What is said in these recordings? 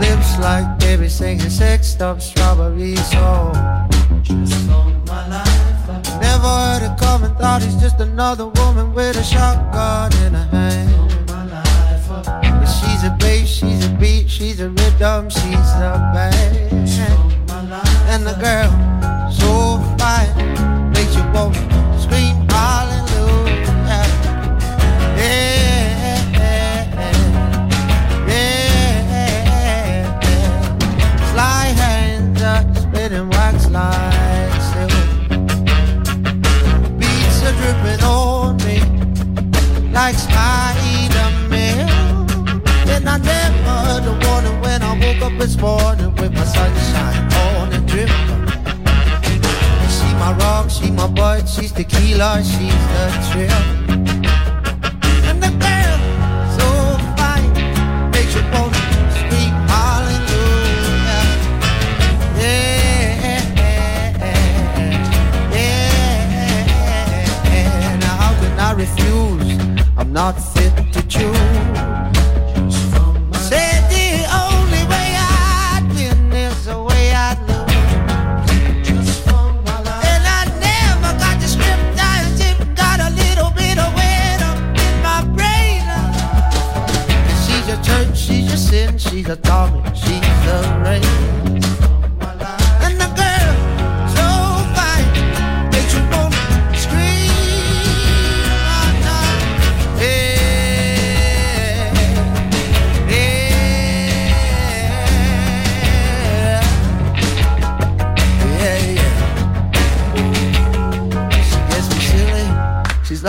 Lips like baby singing sex stuff, strawberry song. Never heard it coming, thought he's just another woman with a shotgun in her like Spider-Man. And I never the warning when I woke up this morning with my sunshine on and dripping. She my rock, she my bud, she's tequila, she's the trip. Not fit to choose. Said the only way I'd win is the way I'd lose. And I never got the script, I just got a little bit of in my brain. She's church, she's sin, she's a dog,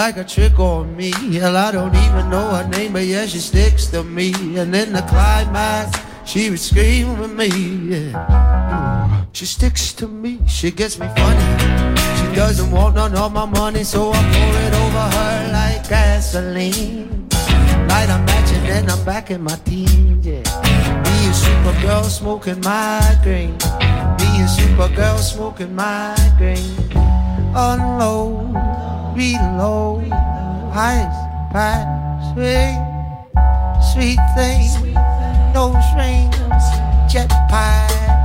like a trick on me. Hell, I don't even know her name, but yeah, she sticks to me. And in the climax, she would scream with me. Yeah. She sticks to me. She gets me funny. She doesn't want none of my money, so I pour it over her like gasoline. Light a match and then I'm back in my teens. Yeah. Me a supergirl smoking my migraine. Me a supergirl smoking my migraine. Unload, reload, ice, pack, sweet, sweet thing, no strings, jetpack, singing,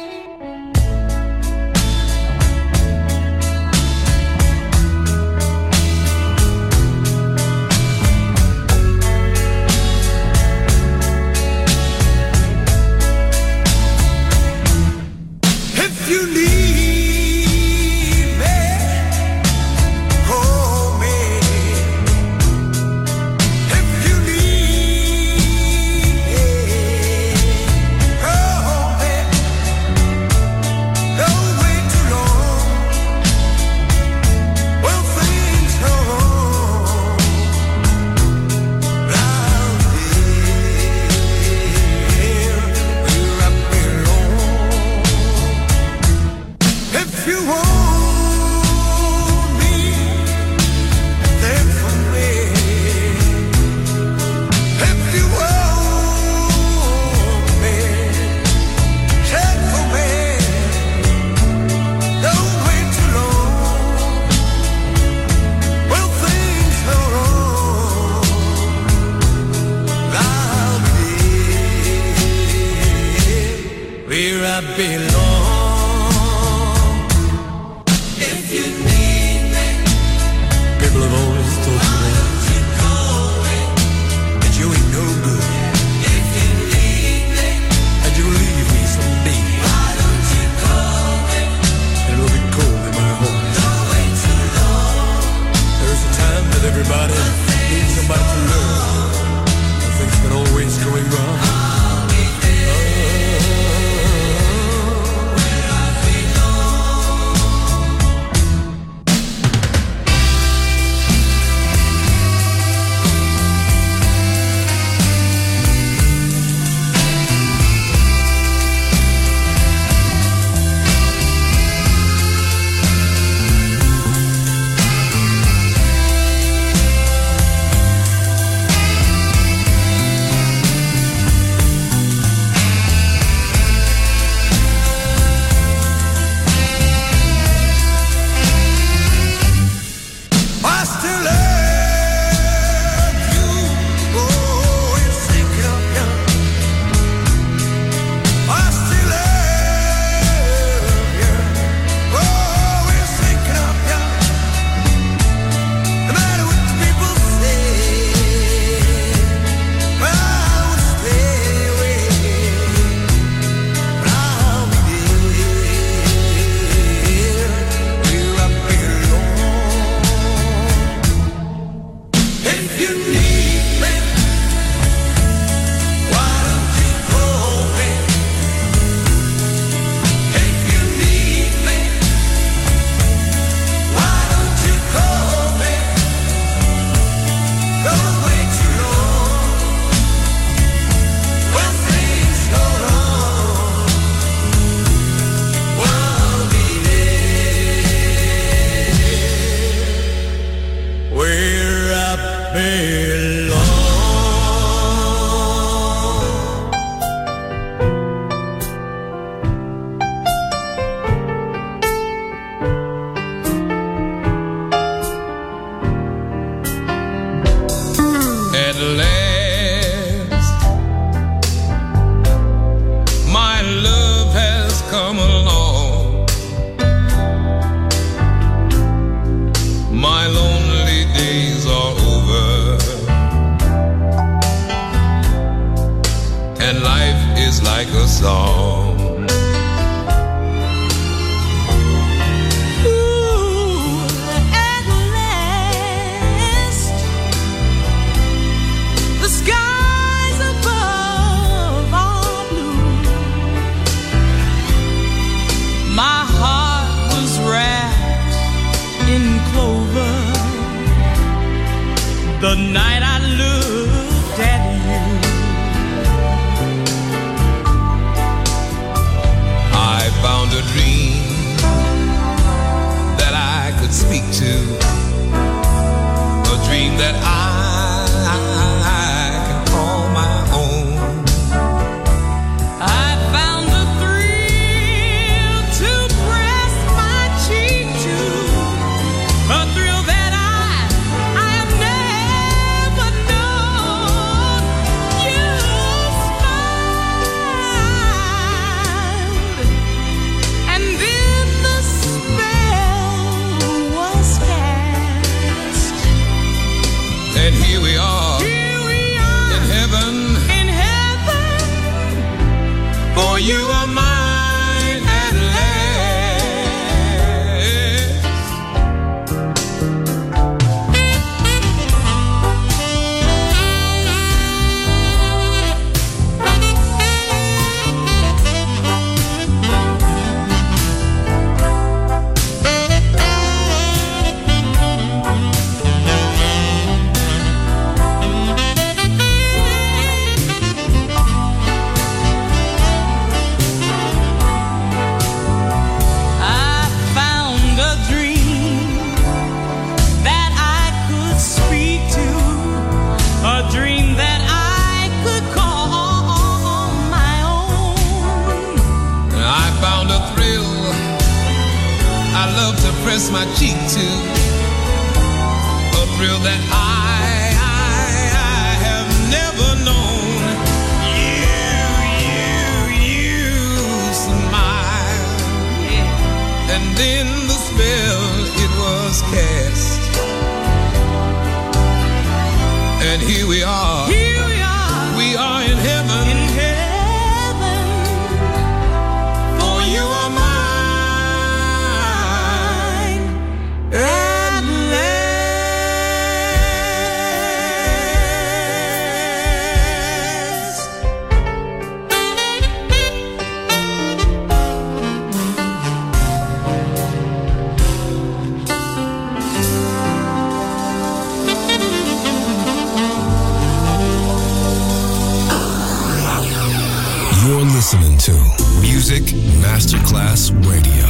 Music Masterclass Radio.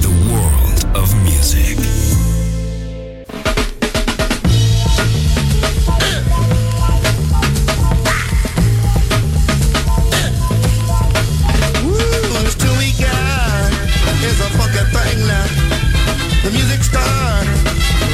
The world of music. Woo, to we got is a fucking thing now. The music start,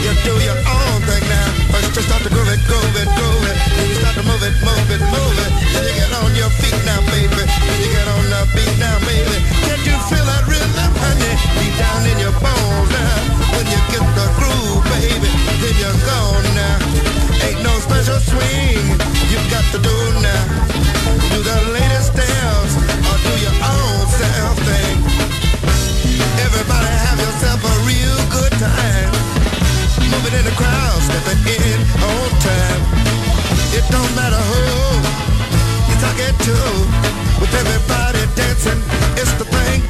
you do your own thing now. First you start to groove it, groove it, groove it. Then you start to move it, move it, move it. Then you get on your feet now, baby. Then you get on beat down, baby. Can't you feel that rhythm, honey? Down in your bones now. When you get the groove, baby, then you're gone now. Ain't no special swing You got to do now. Do the latest dance or do your own self thing. Everybody have yourself a real good time. Moving in the crowd, stepping in on time. It don't matter who you're talking to with everybody dancing. It's the thing.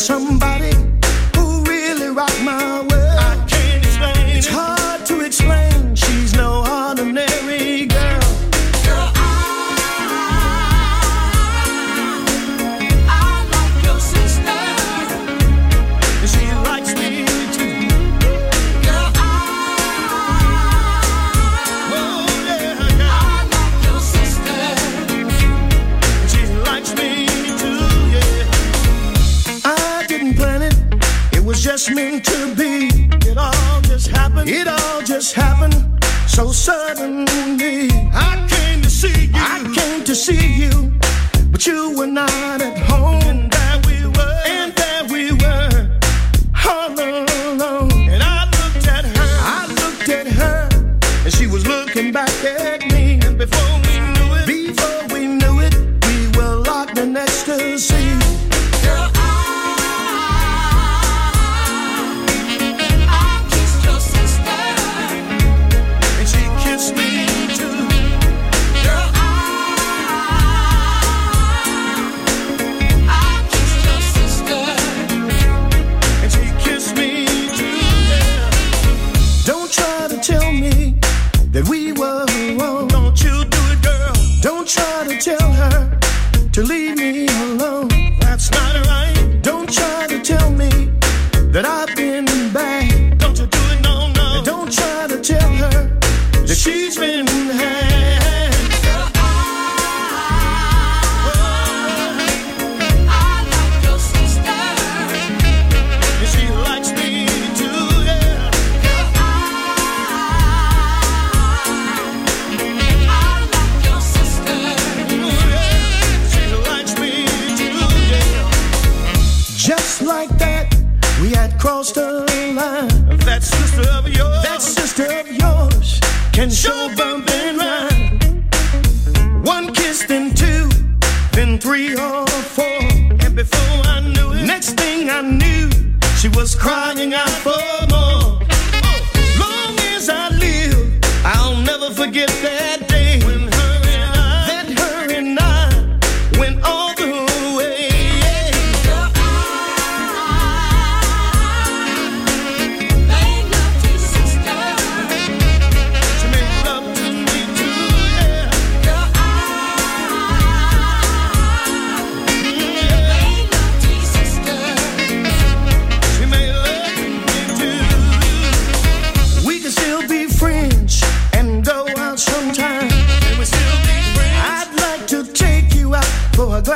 somebody so suddenly. I came to see you. I came to see you, but you were not at home.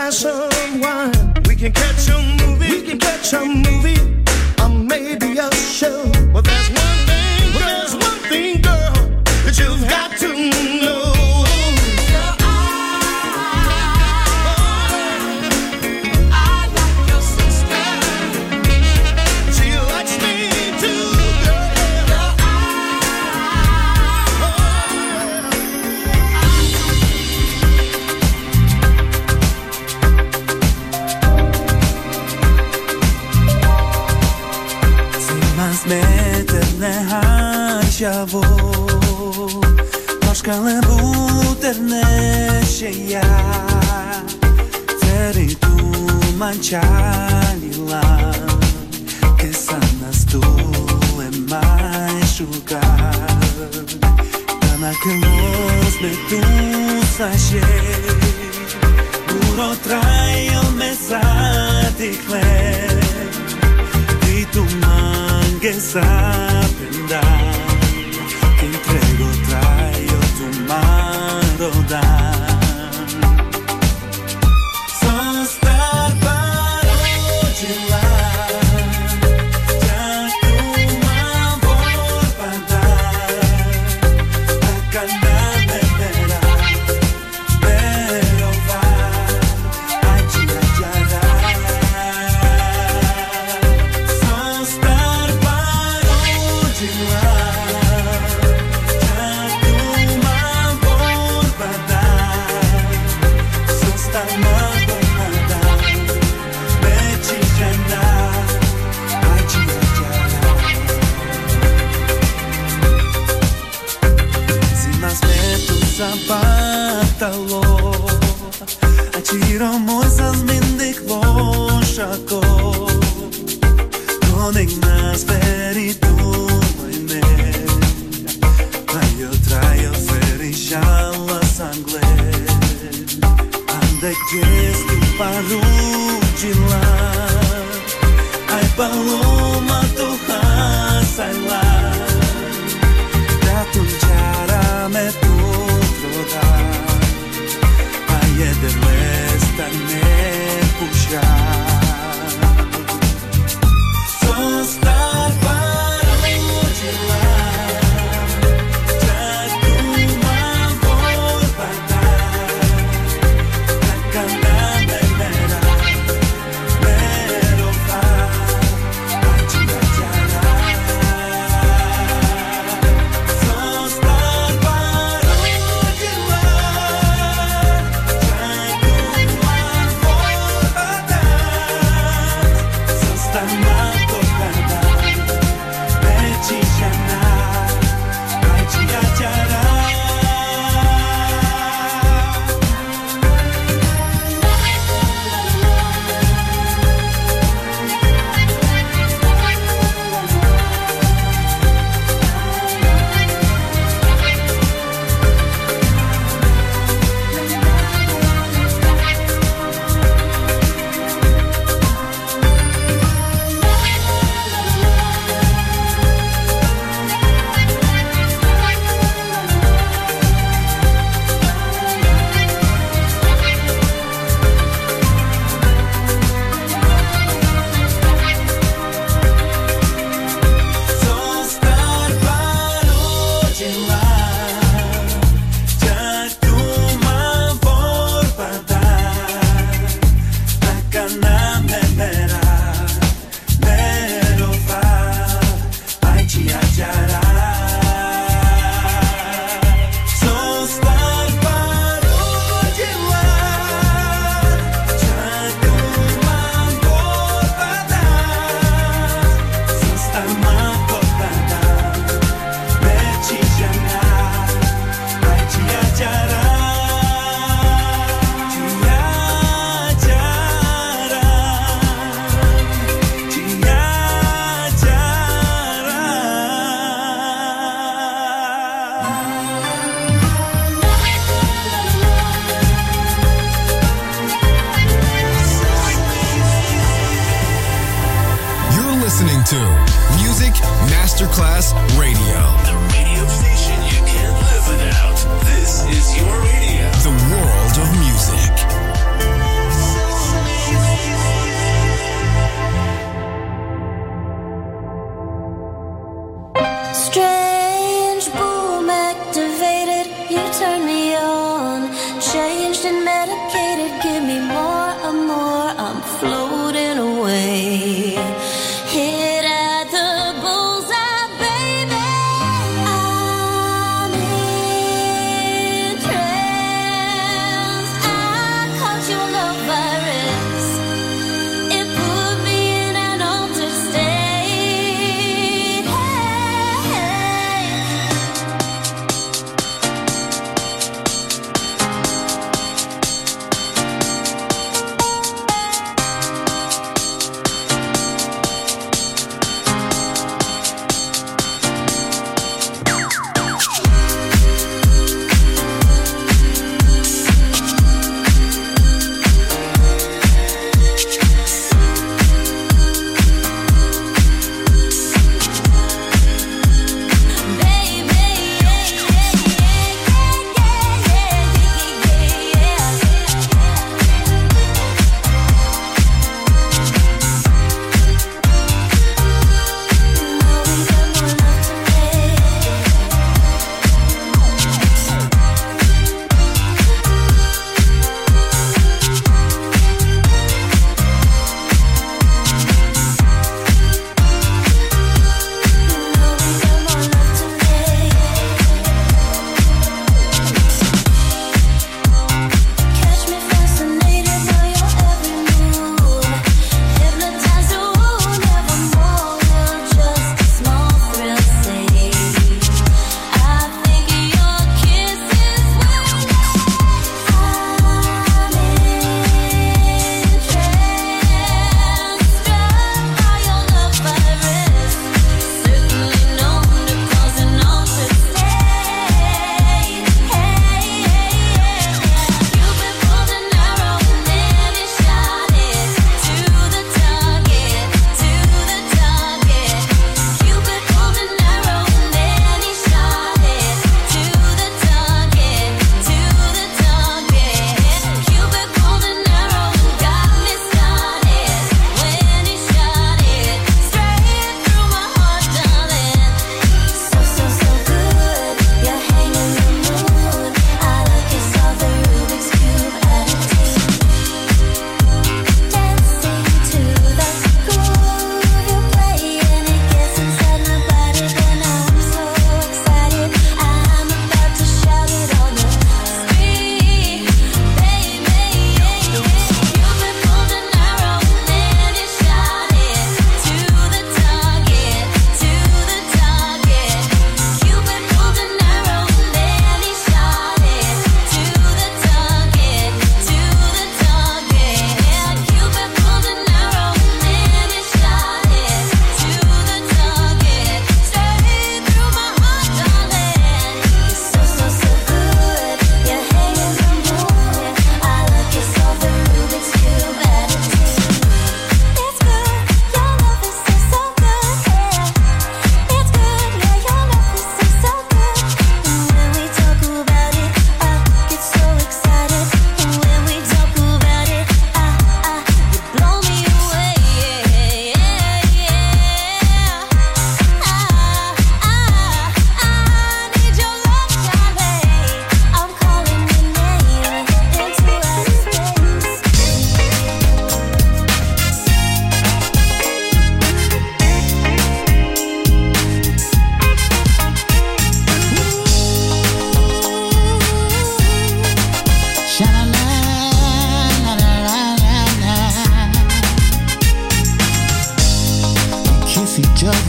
glass of wine. We can catch a movie. We can catch a movie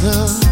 love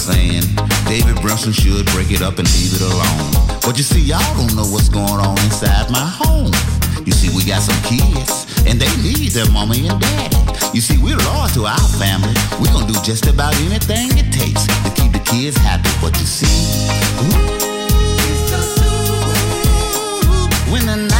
saying? David Brunson should break it up and leave it alone. But you see, y'all don't know what's going on inside my home. You see, we got some kids, and they need their mommy and daddy. You see, we're loyal to our family. We're gonna do just about anything it takes to keep the kids happy. But you see, ooh, when the night